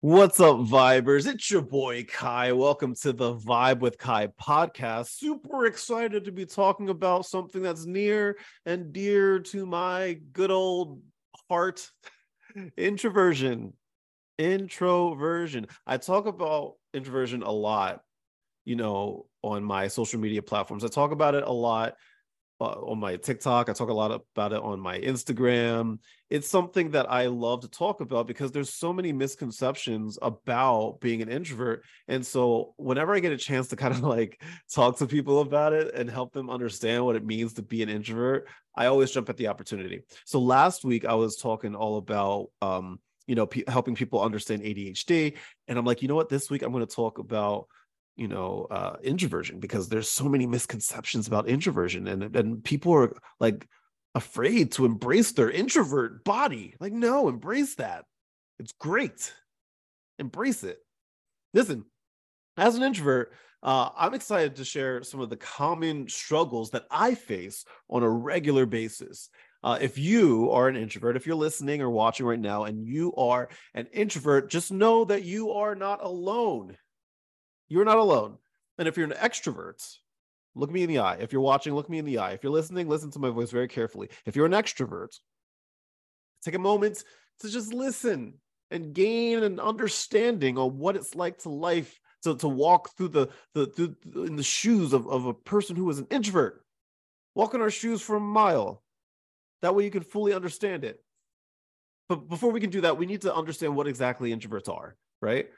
What's up, Vibers? It's your boy Ky. Welcome to the Vibe with Ky podcast. Super excited to be talking about something that's near and dear to my good old heart introversion. Introversion. I talk about introversion a lot, you know, on my social media platforms. I talk about it a lot on my TikTok. I talk a lot about it on my Instagram. It's something that I love to talk about because there's so many misconceptions about being an introvert. And so whenever I get a chance to kind of like talk to people about it and help them understand what it means to be an introvert, I always jump at the opportunity. So last week I was talking all about um, you know, p- helping people understand ADHD and I'm like, you know what, this week I'm going to talk about you know uh introversion because there's so many misconceptions about introversion and and people are like afraid to embrace their introvert body. Like no embrace that. It's great. Embrace it. Listen as an introvert uh, i'm excited to share some of the common struggles that i face on a regular basis. Uh, if you are an introvert, if you're listening or watching right now and you are an introvert, just know that you are not alone. You're not alone. And if you're an extrovert, look me in the eye. If you're watching, look me in the eye. If you're listening, listen to my voice very carefully. If you're an extrovert, take a moment to just listen and gain an understanding on what it's like to life to, to walk through the, the through in the shoes of, of a person who is an introvert. Walk in our shoes for a mile. That way you can fully understand it. But before we can do that, we need to understand what exactly introverts are, right?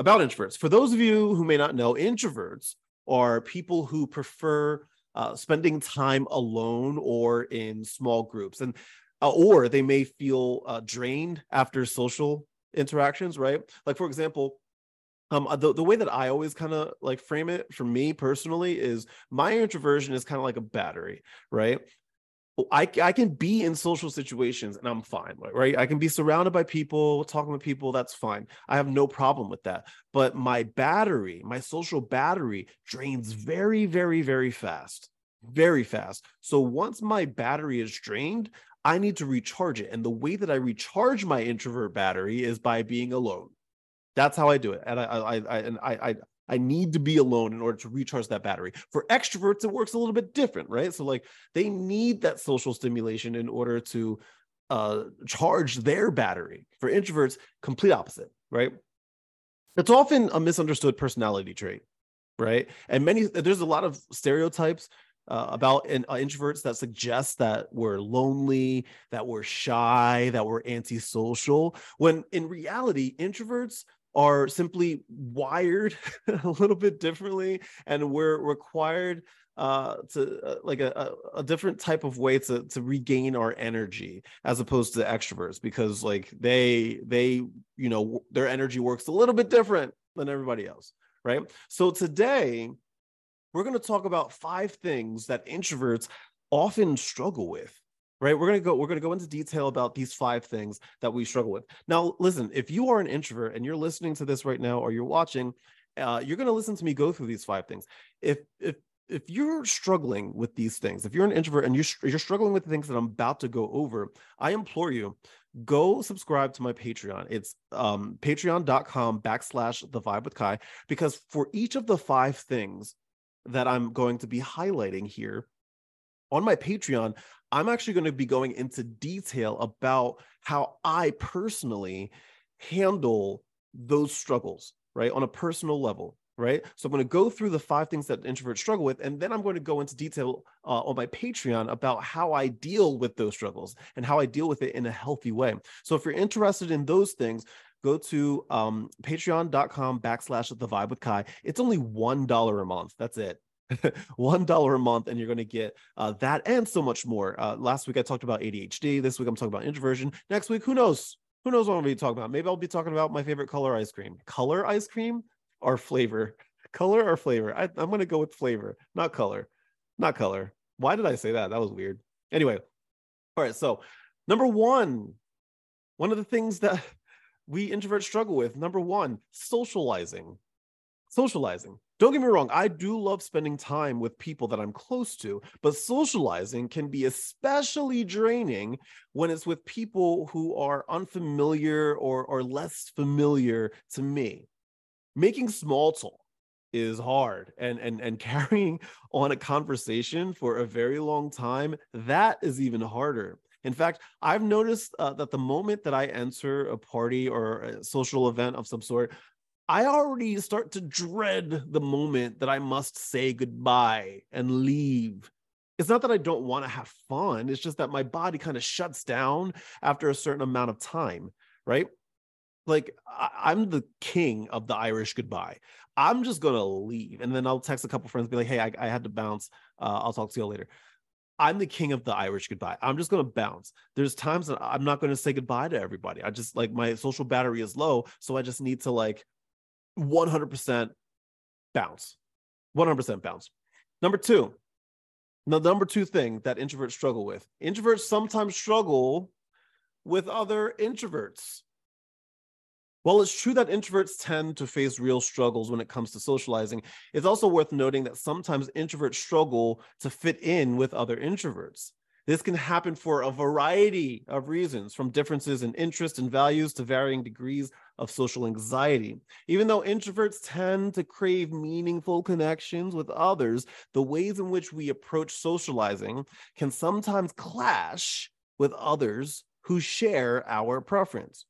About introverts. For those of you who may not know, introverts are people who prefer uh, spending time alone or in small groups, and uh, or they may feel uh, drained after social interactions. Right? Like for example, um, the, the way that I always kind of like frame it for me personally is my introversion is kind of like a battery, right? I, I can be in social situations and I'm fine, right? I can be surrounded by people, talking with people, that's fine. I have no problem with that. But my battery, my social battery drains very, very, very fast, very fast. So once my battery is drained, I need to recharge it. And the way that I recharge my introvert battery is by being alone. That's how I do it. And I, I, I and I, I, I need to be alone in order to recharge that battery. For extroverts, it works a little bit different, right? So like they need that social stimulation in order to uh, charge their battery. For introverts, complete opposite, right? It's often a misunderstood personality trait, right? And many there's a lot of stereotypes uh, about in, uh, introverts that suggest that we're lonely, that we're shy, that we're antisocial. When in reality, introverts are simply wired a little bit differently and we're required uh, to uh, like a, a, different type of way to to regain our energy as opposed to extroverts because like they they you know their energy works a little bit different than everybody else right? So today we're going to talk about five things that introverts often struggle with right? We're going to go we're going to go into detail about these five things that we struggle with. Now listen if you are an introvert and you're listening to this right now or you're watching uh, you're going to listen to me go through these five things. If if if you're struggling with these things if you're an introvert and you're, you're struggling with the things that i'm about to go over i implore you go subscribe to my patreon. It's um, patreon.com backslash the vibe with Ky because for each of the five things that i'm going to be highlighting here on my patreon I'm actually going to be going into detail about how I personally handle those struggles, right? On a personal level, right? So I'm going to go through the five things that introverts struggle with, and then I'm going to go into detail uh, on my Patreon about how I deal with those struggles and how I deal with it in a healthy way. So if you're interested in those things, go to um, patreon.com backslash the vibe with Ky. It's only $1 a month. That's it. one dollar a month and you're going to get uh, that and so much more. Uh, last week i talked about adhd this week i'm talking about introversion next week who knows? Who knows what to be talking about? Maybe i'll be talking about my favorite color ice cream. Color ice cream or flavor? Color or flavor? I, i'm going to go with flavor not color. Not color. Why did i say that? That was weird. Anyway all right so number one one of the things that we introverts struggle with number one socializing. Socializing don't get me wrong, I do love spending time with people that I'm close to, but socializing can be especially draining when it's with people who are unfamiliar or, or less familiar to me. Making small talk is hard and, and, and carrying on a conversation for a very long time, that is even harder. In fact, I've noticed uh, that the moment that I enter a party or a social event of some sort, I already start to dread the moment that I must say goodbye and leave. It's not that I don't want to have fun, it's just that my body kind of shuts down after a certain amount of time, right? Like I- am the king of the Irish goodbye. I'm just gonna leave, and then I'll text a couple friends, be like, "Hey, I, I had to bounce. Uh, I'll talk to you later." I'm the king of the Irish goodbye. I'm just going to bounce. There's times that I'm not going to say goodbye to everybody. I just like my social battery is low. So I just need to like 100% bounce. 100% bounce. Number two, the number two thing that introverts struggle with introverts sometimes struggle with other introverts. While it's true that introverts tend to face real struggles when it comes to socializing, it's also worth noting that sometimes introverts struggle to fit in with other introverts. This can happen for a variety of reasons, from differences in interest and values to varying degrees of social anxiety. Even though introverts tend to crave meaningful connections with others, the ways in which we approach socializing can sometimes clash with others who share our preference.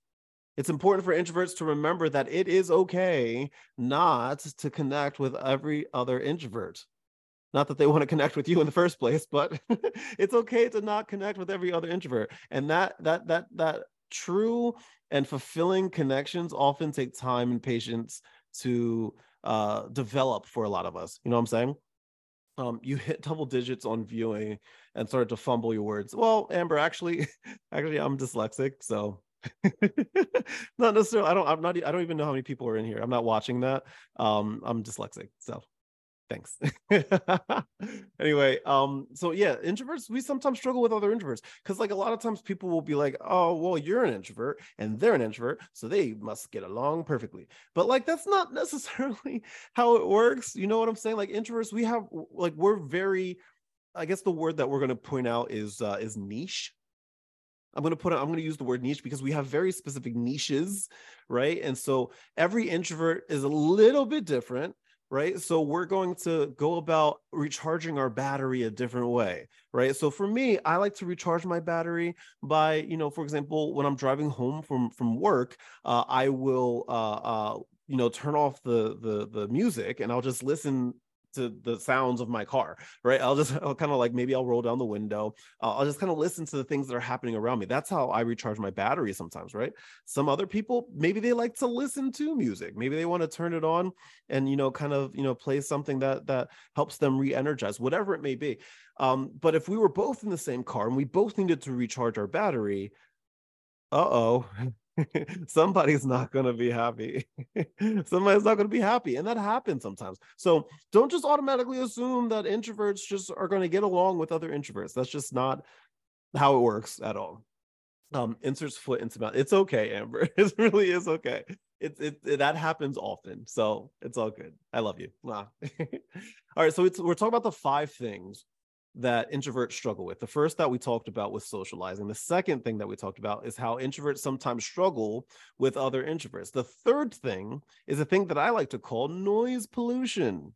It's important for introverts to remember that it is okay not to connect with every other introvert. Not that they want to connect with you in the first place, but it's okay to not connect with every other introvert. And that that that that true and fulfilling connections often take time and patience to uh, develop for a lot of us. You know what I'm saying? Um, you hit double digits on viewing and started to fumble your words. Well, Amber, actually, actually, I'm dyslexic, so not necessarily. I don't. I'm not. I don't even know how many people are in here. I'm not watching that. Um, I'm dyslexic, so thanks. Anyway um so yeah introverts we sometimes struggle with other introverts because like a lot of times people will be like oh well you're an introvert and they're an introvert so they must get along perfectly. But like that's not necessarily how it works you know what i'm saying? Like introverts we have like we're very i guess the word that we're going to point out is uh is niche. I'm going to put I'm going to use the word niche because we have very specific niches, right? And so every introvert is a little bit different right? So we're going to go about recharging our battery a different way, right? So for me, I like to recharge my battery by, you know, for example, when I'm driving home from from work, uh, I will, uh, uh, you know, turn off the the the music and I'll just listen to the sounds of my car, right? I'll just I'll kind of like maybe I'll roll down the window. Uh, I'll just kind of listen to the things that are happening around me. That's how I recharge my battery sometimes, right? Some other people maybe they like to listen to music. Maybe they want to turn it on and you know kind of you know play something that that helps them re-energize, whatever it may be. Um, but if we were both in the same car and we both needed to recharge our battery, uh oh, somebody's not going to be happy. somebody's not going to be happy. And that happens sometimes. So don't just automatically assume that introverts just are going to get along with other introverts. That's just not how it works at all. Um, inserts foot into mouth. It's okay, Amber. It really is okay. It's it, it, that happens often. So it's all good. I love you. Nah. all right. So we're talking about the five things that introverts struggle with. The first that we talked about was socializing. The second thing that we talked about is how introverts sometimes struggle with other introverts. The third thing is a thing that I like to call noise pollution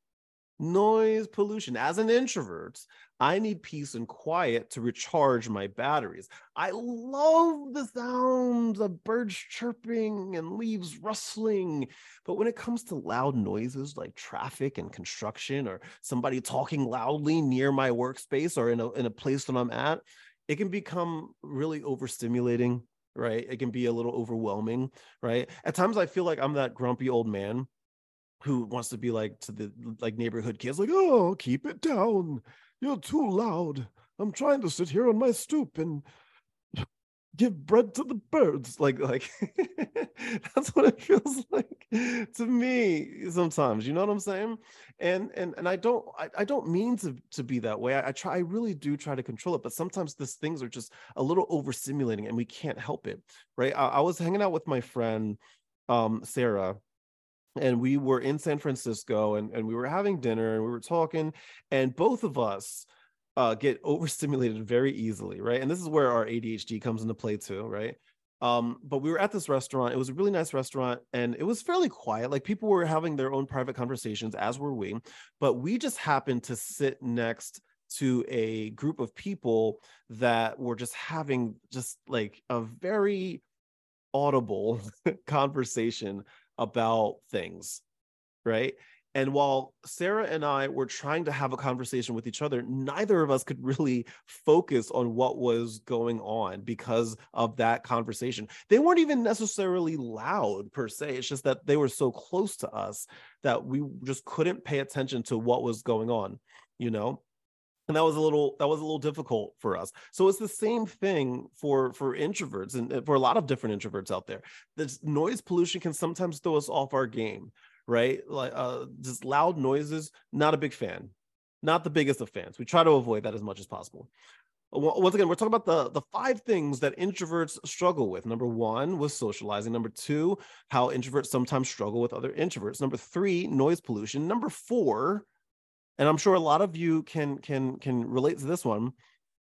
noise pollution. As an introvert, I need peace and quiet to recharge my batteries. I love the sounds of birds chirping and leaves rustling. But when it comes to loud noises like traffic and construction or somebody talking loudly near my workspace or in a, in a place that I'm at, it can become really overstimulating right? It can be a little overwhelming, right? At times I feel like I'm that grumpy old man who wants to be like to the like neighborhood kids, like, oh, keep it down. You're too loud. I'm trying to sit here on my stoop and give bread to the birds. Like, like that's what it feels like to me sometimes. You know what I'm saying? And and and I don't I, I don't mean to to be that way. I, I try I really do try to control it, but sometimes these things are just a little overstimulating and we can't help it. Right. I, I was hanging out with my friend um Sarah and we were in San Francisco and, and we were having dinner and we were talking and both of us uh, get overstimulated very easily, right? And this is where our ADHD comes into play too, right? Um, but we were at this restaurant. It was a really nice restaurant and it was fairly quiet. Like people were having their own private conversations, as were we. But we just happened to sit next to a group of people that were just having just like a very audible conversation about things, right? And while Sarah and I were trying to have a conversation with each other, neither of us could really focus on what was going on because of that conversation. They weren't even necessarily loud per se. It's just that they were so close to us that we just couldn't pay attention to what was going on, you know? And that was a little that was a little difficult for us. So it's the same thing for for introverts and for a lot of different introverts out there. This noise pollution can sometimes throw us off our game right? Like uh just loud noises not a big fan. Not the biggest of fans. We try to avoid that as much as possible. Once again we're talking about the the five things that introverts struggle with. Number one was socializing. Number two how introverts sometimes struggle with other introverts. Number three noise pollution. Number four and i'm sure a lot of you can can can relate to this one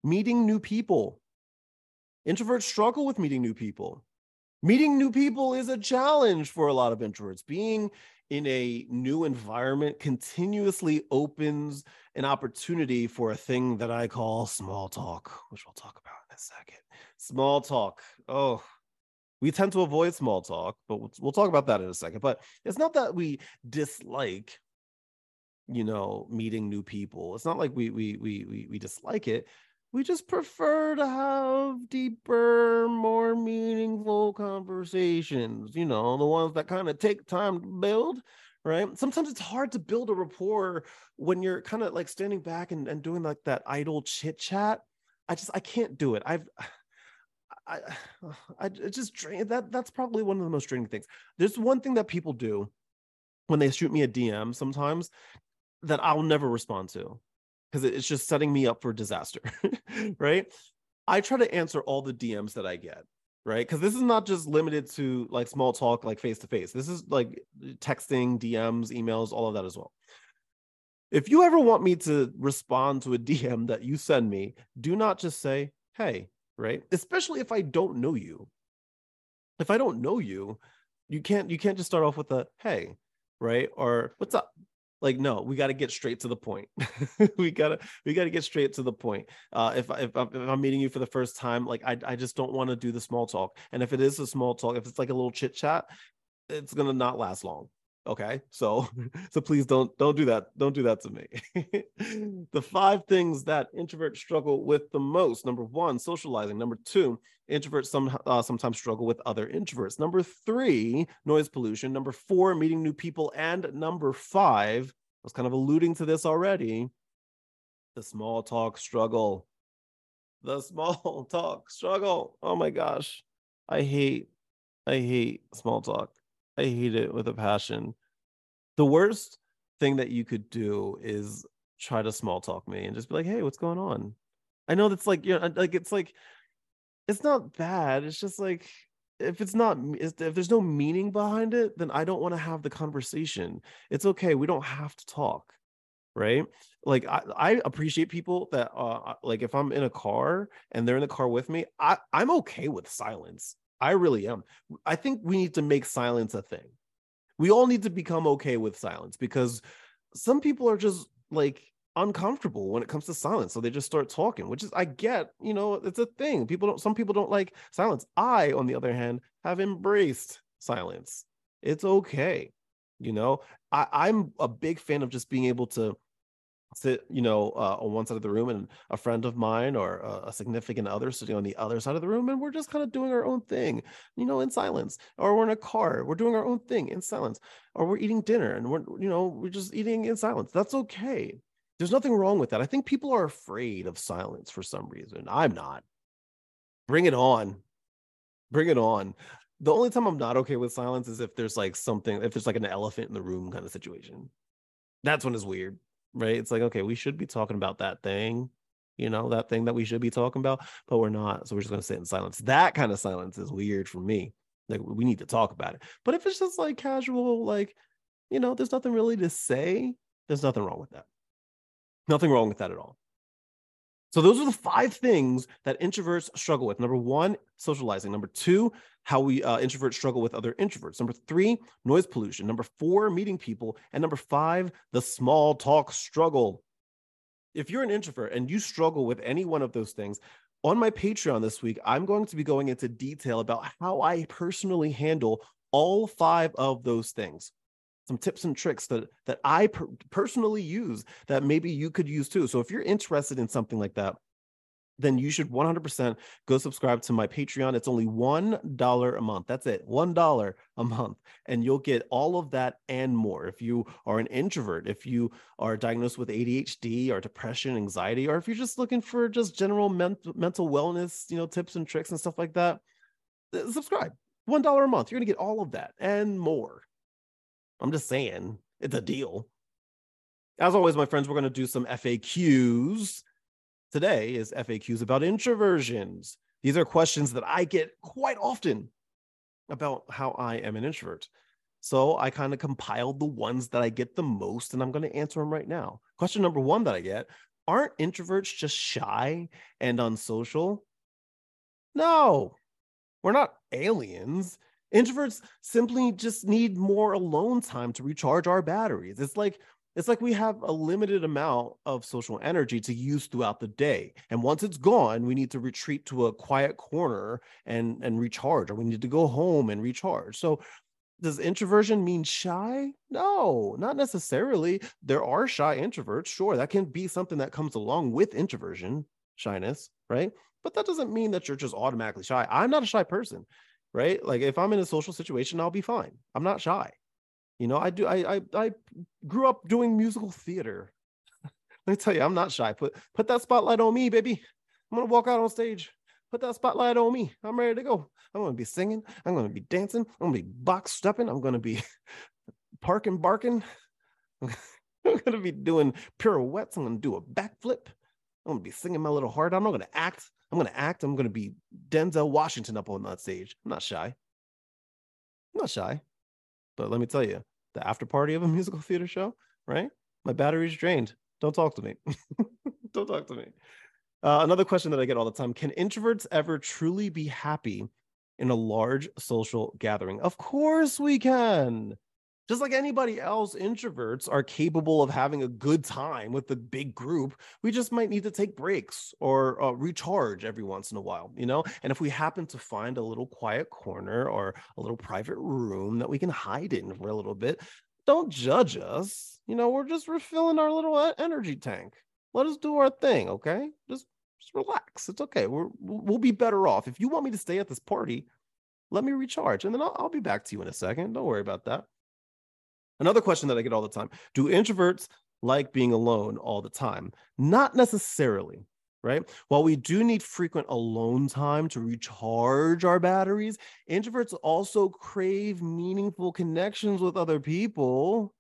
meeting new people. Introverts struggle with meeting new people. Meeting new people is a challenge for a lot of introverts. Being in a new environment continuously opens an opportunity for a thing that i call small talk which we'll talk about in a second. Small talk. Oh we tend to avoid small talk but we'll, talk about that in a second. But it's not that we dislike you know meeting new people it's not like we we we we, we dislike it we just prefer to have deeper more meaningful conversations you know the ones that kind of take time to build right sometimes it's hard to build a rapport when you're kind of like standing back and, and doing like that idle chit chat i just i can't do it i've I, I, just drain that. That's probably one of the most draining things. There's one thing that people do when they shoot me a DM sometimes that I'll never respond to because it's just setting me up for disaster, right? I try to answer all the DMs that I get, right? Because this is not just limited to like small talk, like face to face. This is like texting, DMs, emails, all of that as well. If you ever want me to respond to a DM that you send me, do not just say, hey, right? Especially if I don't know you. If I don't know you, you can't you can't just start off with a hey, right? Or what's up? Like no we got to get straight to the point. We gotta we gotta get straight to the point. Uh if, if, if i'm meeting you for the first time like i, I just don't want to do the small talk. And if it is a small talk if it's like a little chit chat it's gonna not last long okay so so please don't don't do that don't do that to me. The five things that introverts struggle with the most number one socializing number two introverts some uh, sometimes struggle with other introverts number three noise pollution number four meeting new people and number five i was kind of alluding to this already the small talk struggle. The small talk struggle oh my gosh i hate i hate small talk. I hate it with a passion. The worst thing that you could do is try to small talk me and just be like, "Hey, what's going on?" I know that's like, you know, like it's like it's not bad. It's just like if it's not if there's no meaning behind it, then I don't want to have the conversation. It's okay. We don't have to talk right like I, I appreciate people that uh like if i'm in a car and they're in the car with me i i'm okay with silence I really am. I think we need to make silence a thing. We all need to become okay with silence because some people are just like uncomfortable when it comes to silence. So they just start talking, which is, I get, you know, it's a thing. People don't, some people don't like silence. I, on the other hand, have embraced silence. It's okay. You know, I, I'm a big fan of just being able to sit, you know, uh, on one side of the room and a friend of mine or a, a, significant other sitting on the other side of the room. And we're just kind of doing our own thing, you know, in silence. Or we're in a car, we're doing our own thing in silence. Or we're eating dinner and we're, you know, we're just eating in silence. That's okay. There's nothing wrong with that. I think people are afraid of silence for some reason. I'm not. Bring it on. Bring it on. The only time I'm not okay with silence is if there's like something, if there's like an elephant in the room kind of situation. That's when it's weird right? It's like, okay, we should be talking about that thing, you know, that thing that we should be talking about, but we're not. So we're just going to sit in silence. That kind of silence is weird for me. like we need to talk about it. But if it's just like casual, like, you know, there's nothing really to say, there's nothing wrong with that. Nothing wrong with that at all. So those are the five things that introverts struggle with. Number one, socializing. Number two, how we uh, introverts struggle with other introverts. Number three, noise pollution. Number four, meeting people. And number five, the small talk struggle. If you're an introvert and you struggle with any one of those things, on my Patreon this week, I'm going to be going into detail about how I personally handle all five of those things some tips and tricks that that I per- personally use that maybe you could use too. So if you're interested in something like that, then you should 100% go subscribe to my Patreon. It's only $1 a month. That's it, $1 a month. And you'll get all of that and more. If you are an introvert, if you are diagnosed with ADHD or depression, anxiety, or if you're just looking for just general mental mental wellness, you know, tips and tricks and stuff like that, subscribe. $1 a month. You're going to get all of that and more. I'm just saying, it's a deal. As always, my friends, we're going to do some FAQs. Today is FAQs about introversions. These are questions that I get quite often about how I am an introvert. So I kind of compiled the ones that I get the most, and I'm going to answer them right now. Question number one that I get Aren't introverts just shy and unsocial? No, we're not aliens. Introverts simply just need more alone time to recharge our batteries. It's like it's like we have a limited amount of social energy to use throughout the day. And once it's gone, we need to retreat to a quiet corner and and recharge or we need to go home and recharge. So does introversion mean shy? No, not necessarily. There are shy introverts. Sure, that can be something that comes along with introversion, shyness, right? But that doesn't mean that you're just automatically shy. I'm not a shy person right? Like if I'm in a social situation, I'll be fine. I'm not shy. You know, I do I I, I grew up doing musical theater. Let me tell you, I'm not shy. Put put that spotlight on me, baby. I'm gonna walk out on stage. Put that spotlight on me. I'm ready to go. I'm gonna be singing. I'm gonna be dancing. I'm gonna be box stepping. I'm gonna be parking, barking. I'm gonna be doing pirouettes. I'm gonna do a backflip. I'm gonna be singing my little heart. I'm not gonna act. I'm gonna act. I'm gonna be Denzel Washington up on that stage. I'm not shy. I'm not shy. But let me tell you, the after party of a musical theater show, right? My battery's drained. Don't talk to me. Don't talk to me. Uh, another question that I get all the time Can introverts ever truly be happy in a large social gathering? Of course we can just like anybody else, introverts are capable of having a good time with the big group. We just might need to take breaks or uh, recharge every once in a while, you know? And if we happen to find a little quiet corner or a little private room that we can hide in for a little bit, don't judge us. You know, we're just refilling our little energy tank. Let us do our thing, okay? Just, just relax. It's okay. We're, we'll be better off. If you want me to stay at this party, let me recharge and then I'll, I'll be back to you in a second. Don't worry about that. Another question that I get all the time Do introverts like being alone all the time? Not necessarily, right? While we do need frequent alone time to recharge our batteries, introverts also crave meaningful connections with other people.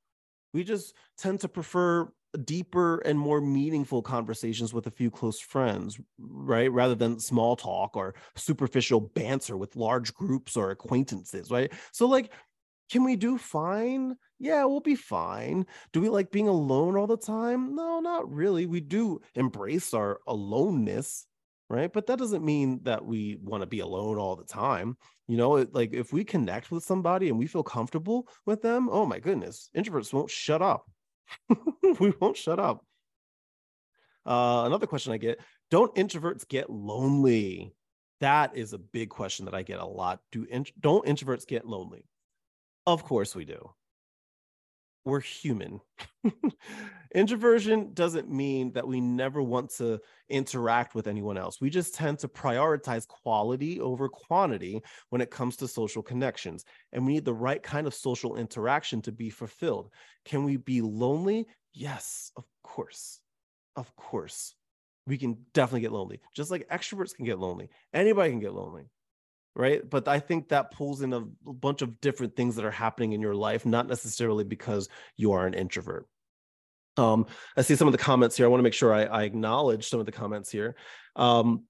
We just tend to prefer deeper and more meaningful conversations with a few close friends, right? Rather than small talk or superficial banter with large groups or acquaintances, right? So, like, can we do fine? Yeah, we'll be fine. Do we like being alone all the time? No, not really. We do embrace our aloneness, right? But that doesn't mean that we want to be alone all the time. You know, it, like if we connect with somebody and we feel comfortable with them, oh my goodness, introverts won't shut up. we won't shut up. Uh, another question I get Don't introverts get lonely? That is a big question that I get a lot. Do in, don't introverts get lonely? Of course we do. We're human. Introversion doesn't mean that we never want to interact with anyone else. We just tend to prioritize quality over quantity when it comes to social connections. And we need the right kind of social interaction to be fulfilled. Can we be lonely? Yes, of course. Of course. We can definitely get lonely, just like extroverts can get lonely. Anybody can get lonely right but i think that pulls in a bunch of different things that are happening in your life not necessarily because you are an introvert um, i see some of the comments here i want to make sure I, I, acknowledge some of the comments here um,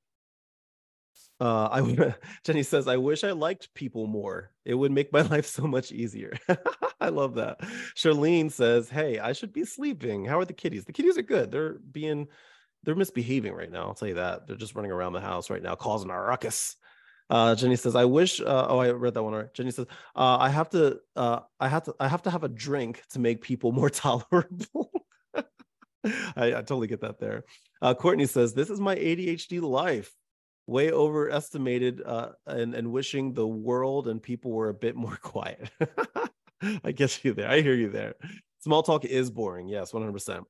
Uh, I Jenny says, I wish I liked people more. It would make my life so much easier. I love that. Charlene says, Hey, I should be sleeping. How are the kitties? The kitties are good. They're being, they're misbehaving right now. I'll tell you that. They're just running around the house right now, causing a ruckus. Uh, Jenny says, "I wish." Uh, oh, I read that one. Right. Jenny says, uh, "I have to. Uh, I have to. I have to have a drink to make people more tolerable." I, I, totally get that there. Uh, Courtney says, "This is my ADHD life. Way overestimated, uh, and and wishing the world and people were a bit more quiet." I get you there. I hear you there. Small talk is boring. Yes, one hundred percent.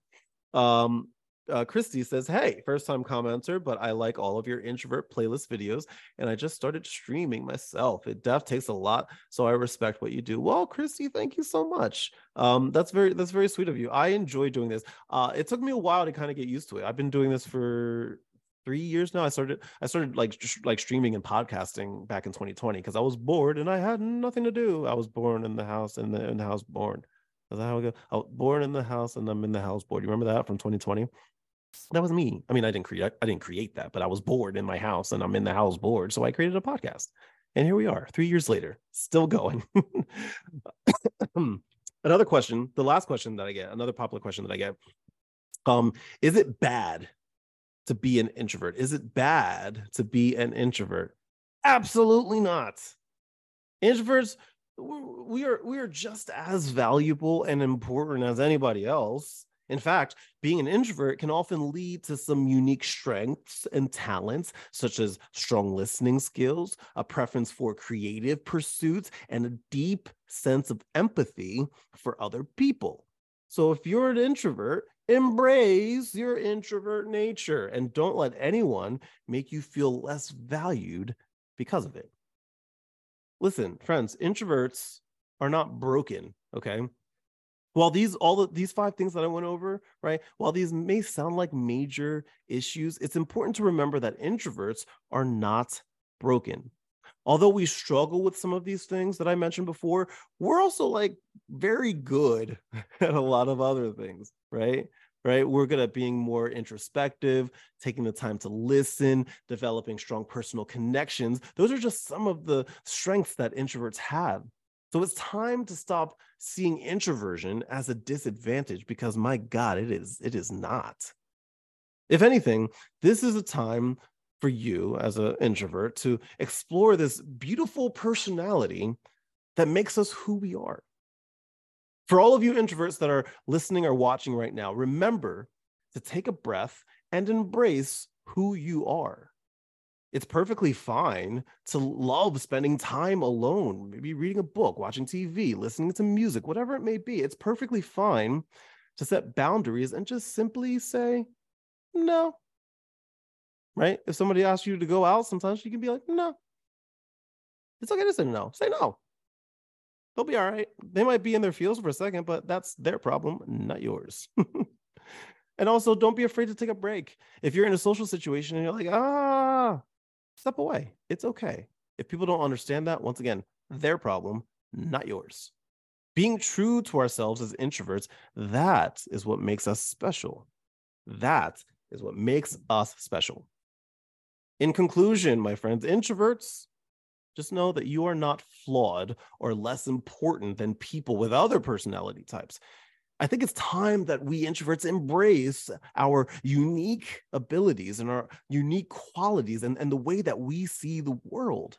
Um, uh, Christy says, Hey, first time commenter, but I like all of your introvert playlist videos. And I just started streaming myself. It def takes a lot. So I respect what you do. Well, Christy, thank you so much. Um, that's very, that's very sweet of you. I enjoy doing this. Uh, it took me a while to kind of get used to it. I've been doing this for three years now. I started, I started like, like streaming and podcasting back in 2020 because I was bored and I had nothing to do. I was born in the house and in, in the house born. Is that how we go? Was born in the house and I'm in the house bored. You remember that from 2020? That was me. I mean, I didn't create I didn't create that, but I was bored in my house and I'm in the house bored. So I created a podcast. And here we are, three years later, still going. another question, the last question that I get, another popular question that I get. Um, is it bad to be an introvert? Is it bad to be an introvert? Absolutely not. Introverts, we are we are just as valuable and important as anybody else in fact, being an introvert can often lead to some unique strengths and talents, such as strong listening skills, a preference for creative pursuits, and a deep sense of empathy for other people. So, if you're an introvert, embrace your introvert nature and don't let anyone make you feel less valued because of it. Listen, friends, introverts are not broken, okay? While these all of these five things that i went over right while these may sound like major issues it's important to remember that introverts are not broken. Although we struggle with some of these things that i mentioned before we're also like very good at a lot of other things right? Right? We're good at being more introspective taking the time to listen developing strong personal connections. Those are just some of the strengths that introverts have so it's time to stop seeing introversion as a disadvantage because my God, it is, it is not. If anything, this is a time for you as an introvert to explore this beautiful personality that makes us who we are. For all of you introverts that are listening or watching right now, remember to take a breath and embrace who you are it's perfectly fine to love spending time alone, maybe reading a book, watching TV, listening to music, whatever it may be. It's perfectly fine to set boundaries and just simply say no. Right? If somebody asks you to go out, sometimes you can be like, no. It's okay to say no. Say no. They'll be all right. They might be in their feels for a second, but that's their problem, not yours. and also, don't be afraid to take a break. If you're in a social situation and you're like, ah, step away. It's okay. If people don't understand that, once again, their problem, not yours. Being true to ourselves as introverts, that is what makes us special. That is what makes us special. In conclusion, my friends, introverts, just know that you are not flawed or less important than people with other personality types. I think it's time that we introverts embrace our unique abilities and our unique qualities and, and the way that we see the world.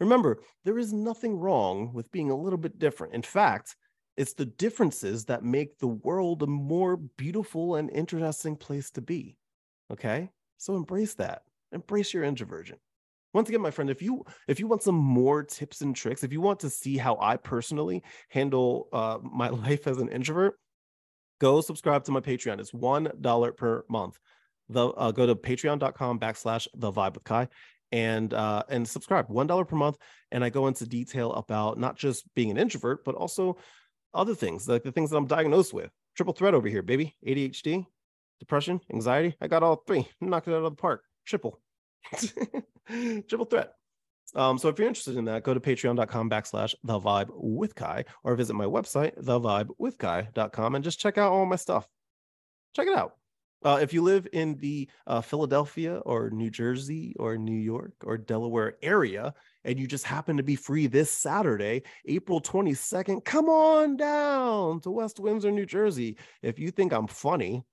Remember, there is nothing wrong with being a little bit different. In fact, it's the differences that make the world a more beautiful and interesting place to be. Okay? So embrace that. Embrace your introversion. Once again, my friend, if you if you want some more tips and tricks, if you want to see how I personally handle uh, my life as an introvert, go subscribe to my Patreon. It's one dollar per month. The uh, go to patreon.com backslash the vibe with Ky and uh, and subscribe one dollar per month. And I go into detail about not just being an introvert, but also other things like the things that I'm diagnosed with. Triple threat over here, baby. ADHD, depression, anxiety. I got all three. Knocked it out of the park. Triple. triple threat. Um, so if you're interested in that, go to patreon.com backslash the vibe with Ky or visit my website, thevibewithky.com, and just check out all my stuff. Check it out. Uh, if you live in the uh, Philadelphia or New Jersey or New York or Delaware area and you just happen to be free this Saturday, April 22nd, come on down to West Windsor, New Jersey. If you think I'm funny,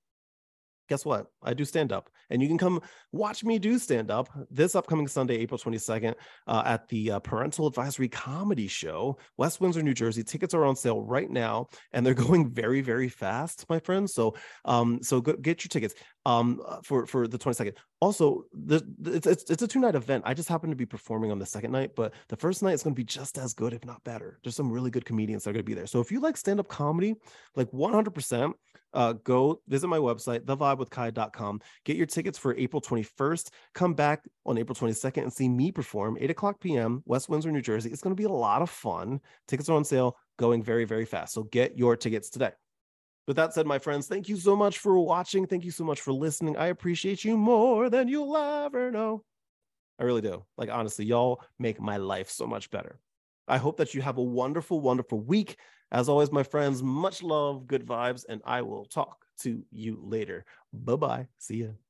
guess what? I do stand up, and you can come watch me do stand up this upcoming Sunday, April 22nd, uh, at the uh, Parental Advisory Comedy Show, West Windsor, New Jersey. Tickets are on sale right now, and they're going very, very fast, my friends. So, um, so go, get your tickets um uh, for for the 22nd. Also, the, it's, it's it's a two night event. I just happen to be performing on the second night, but the first night is going to be just as good, if not better. There's some really good comedians that are going to be there. So if you like stand up comedy, like 100 percent uh, go visit my website, thevibewithky.com. Get your tickets for April 21st. Come back on April 22nd and see me perform 8 o'clock p.m. West Windsor, New Jersey. It's going to be a lot of fun. Tickets are on sale, going very, very fast. So get your tickets today. With that said, my friends, thank you so much for watching. Thank you so much for listening. I appreciate you more than you'll ever know. I really do. Like, honestly, y'all make my life so much better. I hope that you have a wonderful, wonderful week. As always, my friends, much love, good vibes, and I will talk to you later. Bye bye. See ya.